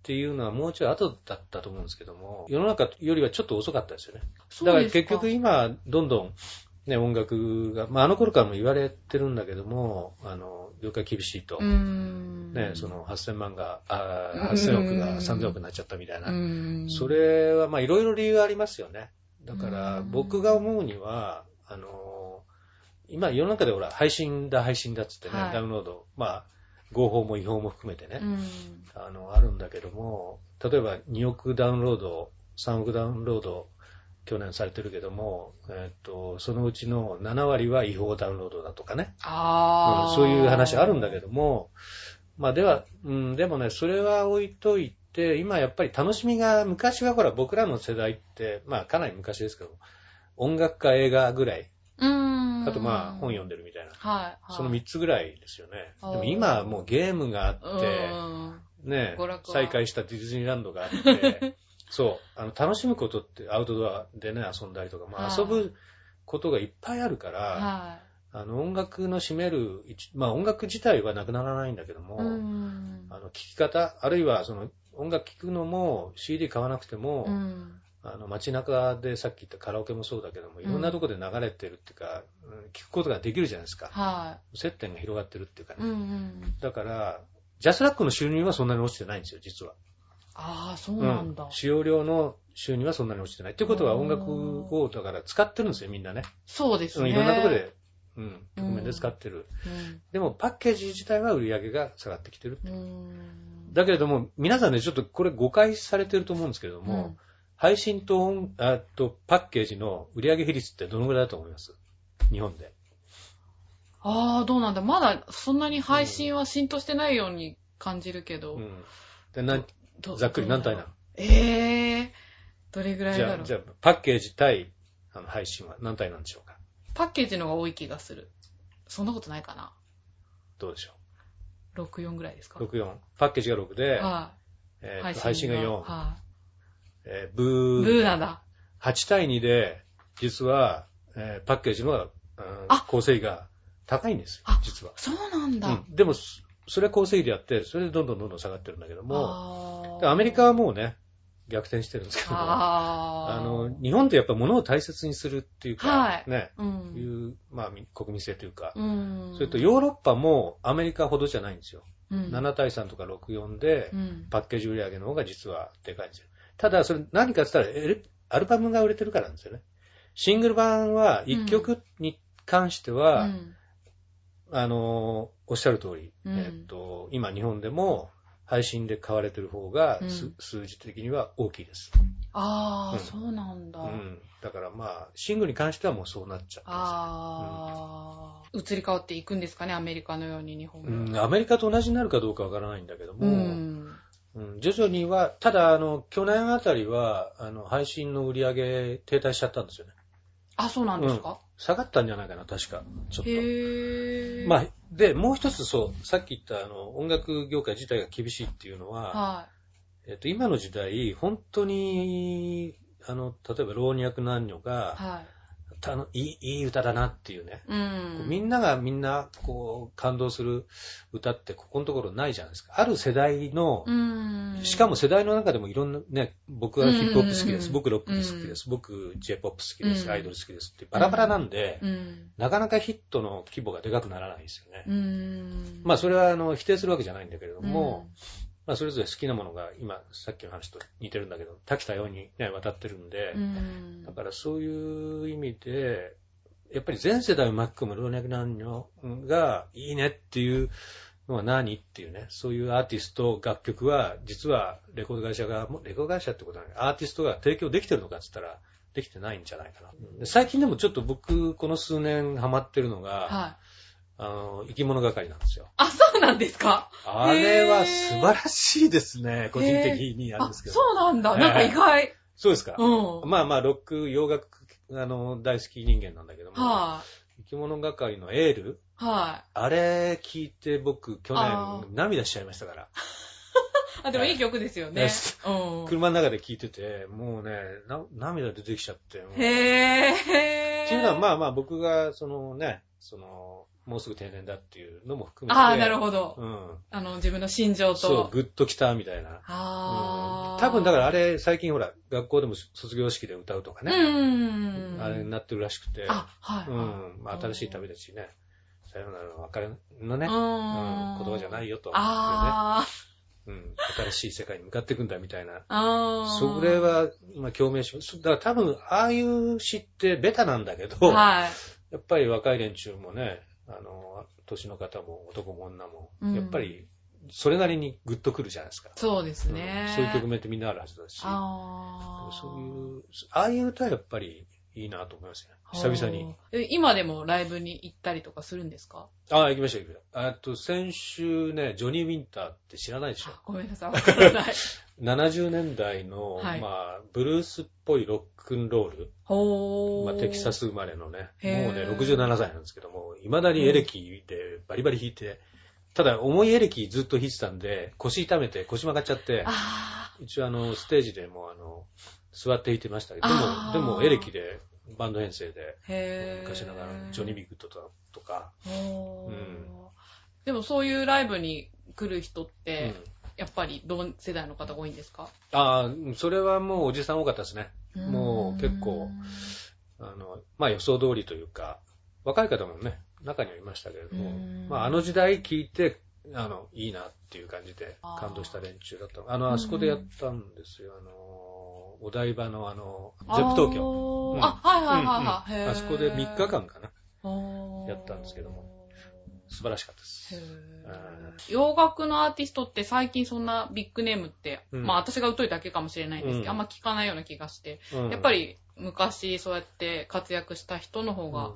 ていうのはもうちょい後だったと思うんですけども、世の中よりはちょっと遅かったですよね。だから結局今、どんどんね、音楽が、まああの頃からも言われてるんだけども、あの、業界厳しいと。ね、その8000万が、あー8000億が3000億になっちゃったみたいな。うん。それは、まあ、いろいろ理由ありますよね。だから、うん僕が思うには、あの、今、世の中でほら、配信だ、配信だっつってね、はいダウンロード、まあ、合法も違法も含めてね、うん。あの、あるんだけども、例えば2億ダウンロード、3億ダウンロード、去年されてるけども、えっと、そのうちの7割は違法ダウンロードだとかね、ああ、うんそういう話あるんだけども、まあでは、うん、でもね、それは置いといで、今やっぱり楽しみが、昔はほら僕らの世代って、まあかなり昔ですけど、音楽か映画ぐらい、うーん。あとまあ本読んでるみたいな、はい。はい。その3つぐらいですよね。でも今はもうゲームがあって、うんね再開したディズニーランドがあって、[laughs] そう、あの楽しむことってアウトドアでね、遊んだりとか、まあはい遊ぶことがいっぱいあるから、はあの音楽の占める一、まあ音楽自体はなくならないんだけども、い。うん。あの聴き方、あるいはその音楽聴くのも CD 買わなくても、うん。あの街中でさっき言ったカラオケもそうだけども、いろんなとこで流れてるっていうか、うん聞くことができるじゃないですか。は接点が広がってるっていうかい。うんうね。ん。だから、ジャスラックの収入はそんなに落ちてないんですよ、実は。ああ、そうなんだうん。使用料の収入はそんなに落ちてない。っていうことはうん音楽をだから使ってるんですよ、みんなね。そうですね。うんいろんなところで、うん、うん局面で使ってる。うん。でもパッケージ自体は売り上げが下がってきてる。うん。だけれども、皆さんね、ちょっとこれ誤解されてると思うんですけれども、うん配信と音あとパッケージの売上比率ってどのぐらいだと思います？日本で。ああ、どうなんだ。まだそんなに配信は浸透してないように感じるけど。うん。でなどざっくり何対何ええどれぐらいじゃあ、だろうじゃあ、パッケージ対あの配信は何対なんでしょうか？パッケージの方が多い気がする。そんなことないかな。どうでしょ64ぐらいですか？う ?64。パッケージが6で、はい。えーと配信が4。はえーい。ブーブーなんだ。8対2で、実は、えーパッケージの、うんあ構成比が高いんですよあ、実は。そうなんだ。うん、でも、そそれは構成比であって、それでどんどんどんどん下がってるんだけども、アメリカはもうね、逆転してるんですけども、あの、日本ってやっぱ物を大切にするっていうか、はいね、う。いん。う、まあ、み国民性というか、うん。それとヨーロッパもアメリカほどじゃないんですよ。うん、7対3とか64でう、ん。パッケージ売り上げの方が実はでかいんですよ。ただ、それ何かって言ったら、アルバムが売れてるからなんですよね。シングル版は1曲に関しては、うんあの、おっしゃる通り、うんえっと、今日本でも配信で買われてる方が、うんす数字的には大きいです。ああ、うんそうなんだ。うん。だからまあ、シングルに関してはもうそうなっちゃってまああ、移り変わっていくんですかね、アメリカのように日本す。うも。ん、アメリカと同じになるかどうかわからないんだけども、うん。うん徐々には、ただ、あの、去年あたりは、あの、配信の売り上げ停滞しちゃったんですよね。あ、そうなんですか、下がったんじゃないかな、確か。ちょっと。へえ。まあ、で、もう一つそう、さっき言ったあの、音楽業界自体が厳しいっていうのは、はえっと、今の時代、本当に、あの、例えば老若男女い。が、はい。たのいいいい歌だなっていうね、うん。みんながみんな、こう、感動する歌って、ここのところないじゃないですか。ある世代の、うん。しかも世代の中でもいろんな、ね、僕はヒップホップ好きです。うん僕ロック好きです。僕 J-POP 好きです。うんアイドル好きですってバラバラなんで、うん。なかなかヒットの規模がでかくならないですよね。うん。まあそれはあの否定するわけじゃないんだけれどうん、も、まあそれぞれ好きなものが今、さっきの話と似てるんだけど、多岐多様にね、渡ってるんでう、んだからそういう意味で、やっぱり全世代を巻き込む老若男女がいいねっていうのは何っていうね、そういうアーティスト、楽曲は、実はレコード会社が、もうレコード会社ってことはない、アーティストが提供できてるのかって言ったら、できてないんじゃないかな。で最近でもちょっと僕、この数年ハマってるのが、はい。あの、生き物係なんですよ。あ、そうなんですか？あれは素晴らしいですね、個人的にあるんあ、ですけど。そうなんだ。ええなんか意外。そうですか。うん。まあまあ、ロック、洋楽、あの、大好き人間なんだけども、はい。生き物係のエール、はい。あれ聞いて僕、去あ年涙しちゃいましたから。[laughs] あ、でもいい曲ですよね。うん。車の中で聞いてて、もうね、な涙出てきちゃって。へぇー。っていうのは、まあまあ僕が、そのね、その、もうすぐ定年だっていうのも含めて。ああ、なるほど。うん。あの、自分の心情と。そう、グッときたみたいな。ああ。多分だからあれ、最近ほら、学校でも卒業式で歌うとかうね。ん。あれになってるらしくて。あ、はい。うん。まあ、新しい旅だしね。さよならの別れのね、ううんん。言葉じゃないよと。あうん。新しい世界に向かっていくんだみたいな。あ。ああ。それ、は、今、共鳴します。だから多分、ああいう詩ってベタなんだけど、はい。やっぱり若い連中もね、あの、年の方も男も女も、うんやっぱり、それなりにグッとくるじゃないですか。そうですねうん。そういう局面ってみんなあるはずだし、ああ。そういう、ああいう歌はやっぱり、いいなと思いますね。久々に。。え今でもライブに行ったりとかするんですか？ああ、行きました、行きました。あと、先週ね、ジョニー・ウィンターって知らないでしょ？あごめんなさい、[laughs] わからない。70年代の、はいまあ、ブルースっぽいロックンロール、ほー。まあ、テキサス生まれのね、もうね、67歳なんですけども、未だにエレキでバリバリ弾いて、ただ、重いエレキずっと弾いてたんで、腰痛めて腰曲がっちゃって、あ一応あの、ステージでもあの、座って弾いてましたけど、でも、でもエレキでバンド編成で。昔ながらジョニー・ビッグトとか、うんでもそういうライブに来る人っうて、んやっぱり同世代の方が多いんですか？ああ、それはもうおじさん多かったですね。もう結構、あの、まあ予想通りというか、若い方もね、中にはいましたけれどもうん、まああの時代聞いて、あの、いいなっていう感じで感動した連中だった。あの、あそこでやったんですよ。あの、お台場のあの、ゼップ東京。うん。あ、はいはいはいはい。あそこで3日間かな。ややったんですけども。素晴らしかったです。洋楽のアーティストって最近そんなビッグネームって、うん。まあ私が疎いだけかもしれないんですけど、うん。あんま聞かないような気がして、うん。やっぱり昔そうやって活躍した人の方がうん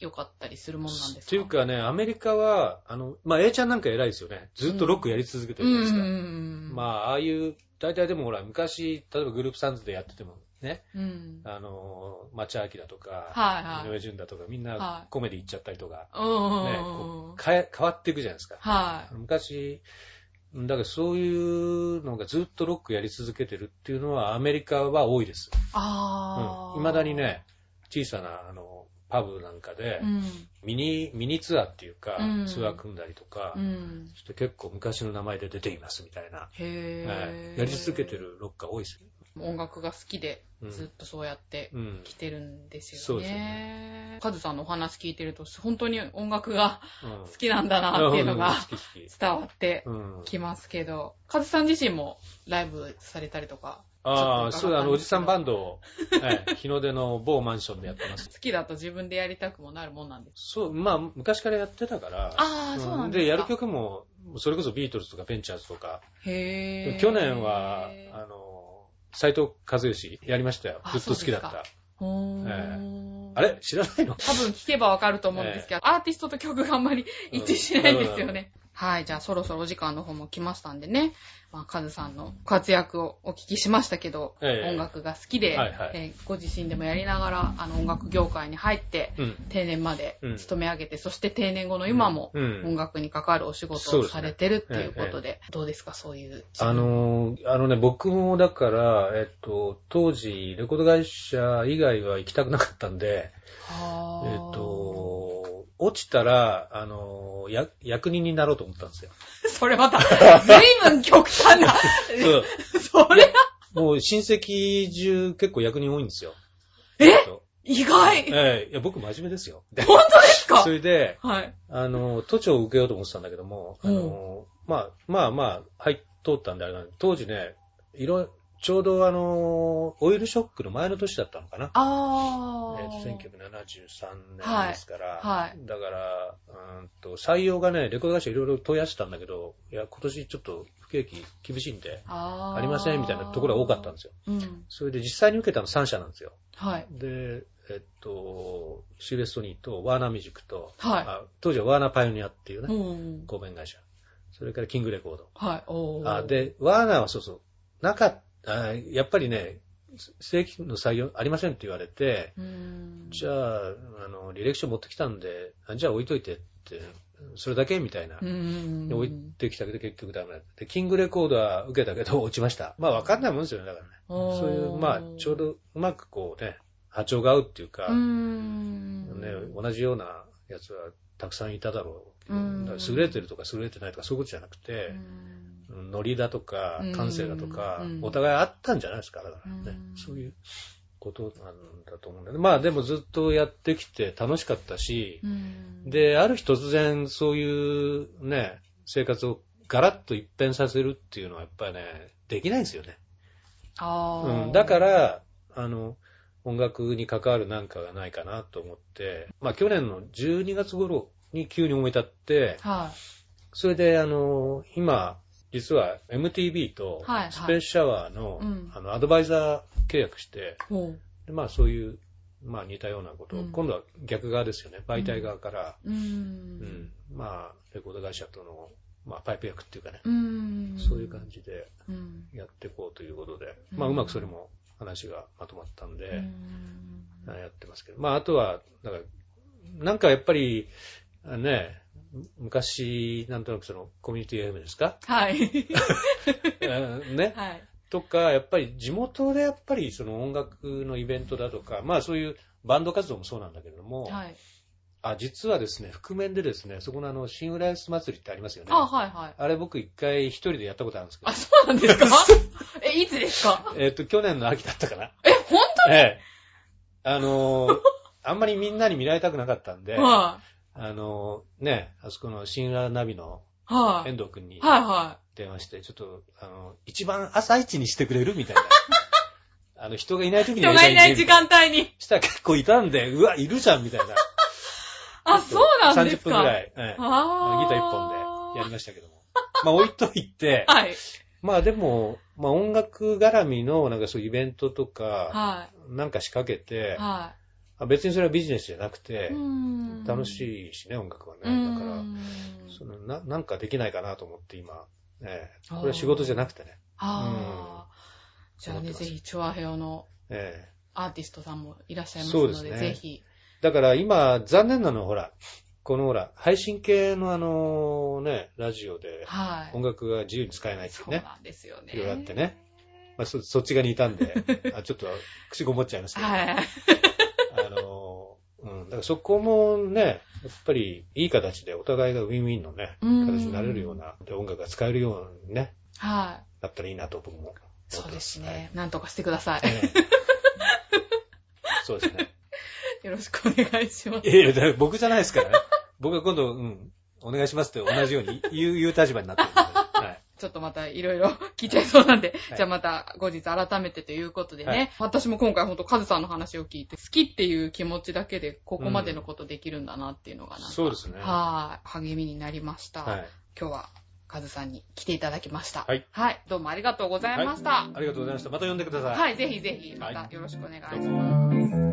良かったりするもんなんですか？っていうかね、アメリカは、あの、まあ A ちゃんなんか偉いですよね。ずっとロックやり続けてるじゃないですか。うん。まあ、ああいう、大体でもほら、昔、例えばグループサンズでやっててもね、うん。あの、町明だとか、はいはい井上淳だとか、みんはないコメディ行っちゃったりとか、うん。ね、変え、変わっていくじゃないですか。は昔、だからそういうのがずっとロックやり続けてるっていうのはアメリカは多いです。い。ああ。うん。未だに。ね、小さな、あの、パブなんかでう、ん。ミニ、ミニツアーっていうか、うんツアー組んだりとか、うん。そして結構昔の名前で出ていますみたいな、へ。やり続けて。るロッカー多いですよ。音楽が好きで、うんずっとそうやってうん。来てるんですよね。そうですよねカズさんのお話聞いてると、本当に音楽がうん好きなんだなっていうのが。伝わってうん。きますけど、カズさん自身もライブされたりとか、ああ、そうだ、あの、おじさんバンド。ドを、は [laughs] い、日の出の某マンションでやってます。好きだと自分でやりたくもなるもんなんです。そう、まあ、昔からやってたから。ああ、そうなんですか。で、やる曲も、それこそビートルズとかベンチャーズとか、へー去年は、あの、斎藤和義やりましたよ。あずっと好きだった。あれ？知らないの？多分聞けばわかると思うんですけど、[laughs] アーティストと曲があんまり一致しないんですよね。はい、じゃあそろそろお時間の方も来ましたんでね、まあ、カズさんの活躍をお聞きしましたけど、ええ。音楽が好きで、はいはい。えーご自身でもやりながら、あの音楽業界に入って、うん。定年までうん。勤め上げて、そして定年後の今もうん。音楽に関わるお仕事をされてるっていうことで、どうですか、そういう。あのー、あのね、僕もだから、えっと、当時、レコード会社以外は行きたくなかったんで、えっと、落ちたら、あのー、や役人になろうと思ったんですよ。[laughs] それまた、随分極端な。[laughs] それは、もう親戚中結構役人多いんですよ。え？意外ええいや、僕真面目ですよ。で本当ですか？[laughs] それで、はい。あの、都庁を受けようと思ってたんだけども、あの、まあ、まあまあ、はい、通ったんであれなんで当時ね、いろ、ちょうどあの、オイルショックの前の年だったのかな。あえーー。1973年ですから、はいはいだから、うーんと、採用がね、レコード会社いろいろ問い合わせたんだけど、いや、今年ちょっと不景気厳しいんで、あーありませんみたいなところが多かったんですよ。うん。それで実際に受けたの3社なんですよ。はい。で、えっと、シーベストニーとワーナーミュージックと、はいあ当時はワーナーパイオニアっていううね、ん。合弁会社。それからキングレコード。はい。おーあで、ワーナーはそうそう、なかっあやっぱりね、正規の採用ありませんって言われて。じゃあ、あの、履歴書持ってきたんで、あじゃあ置いといてって、それだけみたいな。置いてきたけど結局ダメだって。でキングレコードは受けたけど落ちました。まあ分かんないもんですよね、だからね。そういう、まあちょうどうまくこうね、波長が合うっていうか、う。ね、同じようなやつはたくさんいただろう。う優れてるとか優れてないとかそういうことじゃなくうて、んノリだとかうん、感性だとかうん、お互いあったんじゃないですか、だからねうん。そういうことなんだと思うんだよね。まあでもずっとやってきて楽しかったし、うん。で、ある日突然そういうね、生活をガラッと一変させるっていうのはやっぱりね、できないんですよね。うん。だか、ら、あの、音楽に関わるなんかがないかなと思って、まあ去年の12月頃に急に思い立って、はそれであの、今、実は MTV とスペースシャワーの,、うん。あのアドバイザー契約して、まあそういうまあ似たようなことを、うん。今度は逆側ですよね。媒体側から、まあ、レコード会社との、まあ、パイプ役っていうかね。そういう感じでうん。やっていこうということで、うんまあ、うまくそれも話がまとまったんで、うん。やってますけど、まあ、あとは、だから、なんかやっぱり、あね、昔、なんとなくその、コミュニティ FM ですか？はい。[laughs] うんね。はい。とか、やっぱり地元でやっぱりその音楽のイベントだとか、まあそういうバンド活動もそうなんだけれども、はい。あ、実はですね、覆面でですね、そこのあの、新浦安祭りってありますよね。あ、はいはい。あれ僕一回一人でやったことあるんですけどあ、、そうなんですか？[laughs] え、いつですか？えっ、と、去年の秋だったかな。え、ほんええ。あのーあんまりみんなに見られたくなかったんで、とはあのーね、あそこの新浦ナビのい。はい。遠藤くんにはいは電話して、ちょっと、あの、一番朝一にしてくれる？みたいな。[laughs] あの、人がいない時い。に人がいない時間帯に。したら結構いたんで、うわ、いるじゃんみたいな。[laughs] あ、そうなんですか30分くらい、ギター一本でやりましたけども。まあ置いといて、はい。まあでも、まあ音楽絡みのなんかそういうイベントとか、はなんか仕掛けい。て、はあ別にそれはビジネスじゃなくい。てう、ん楽しいしね、音楽はね。うんだから、そのななんかできないかなと思って今、ええあーこれは仕事じゃなくてね。ああ。じゃあね、ぜひ、チョアヘオのええアーティストさんもいらっしゃいますので、そうですねぜひ。だから今、残念なのはほら、このほら、配信系のあのね、ラジオではい。音楽が自由に使えないっていうね。そうなんですよね。いろいろあってね。まあ、そそっち側にいたんで、あちょっと口ごもっちゃいますけど、はい。うん、だからそこもね、やっぱりいい形でお互いがウィンウィンのね、うん形になれるような、で音楽が使えるようにね、はい。なったらいいなと僕も思ってます。そうですね。なんとかしてください。はい。ええ [laughs] そうですね。よろしくお願いします。いやいや、僕じゃないですからね。僕が今度、うん、お願いしますって同じように言う、言う立場になってる。ちょっとまたいろいろ [laughs] 聞いちゃいそうなんで、はい、じゃあまた後日改めてということでね、はい、私も今回ほんとカズさんの話を聞いて、好きっていう気持ちだけでここまでのことできるんだなっていうのがなんか、うん、そうですね。はい、励みになりました。はい、今日はカズさんに来ていただきました。はい。はい。どうもありがとうございました、はい。ありがとうございました。また呼んでください。はい、ぜひぜひ、またよろしくお願いします。はい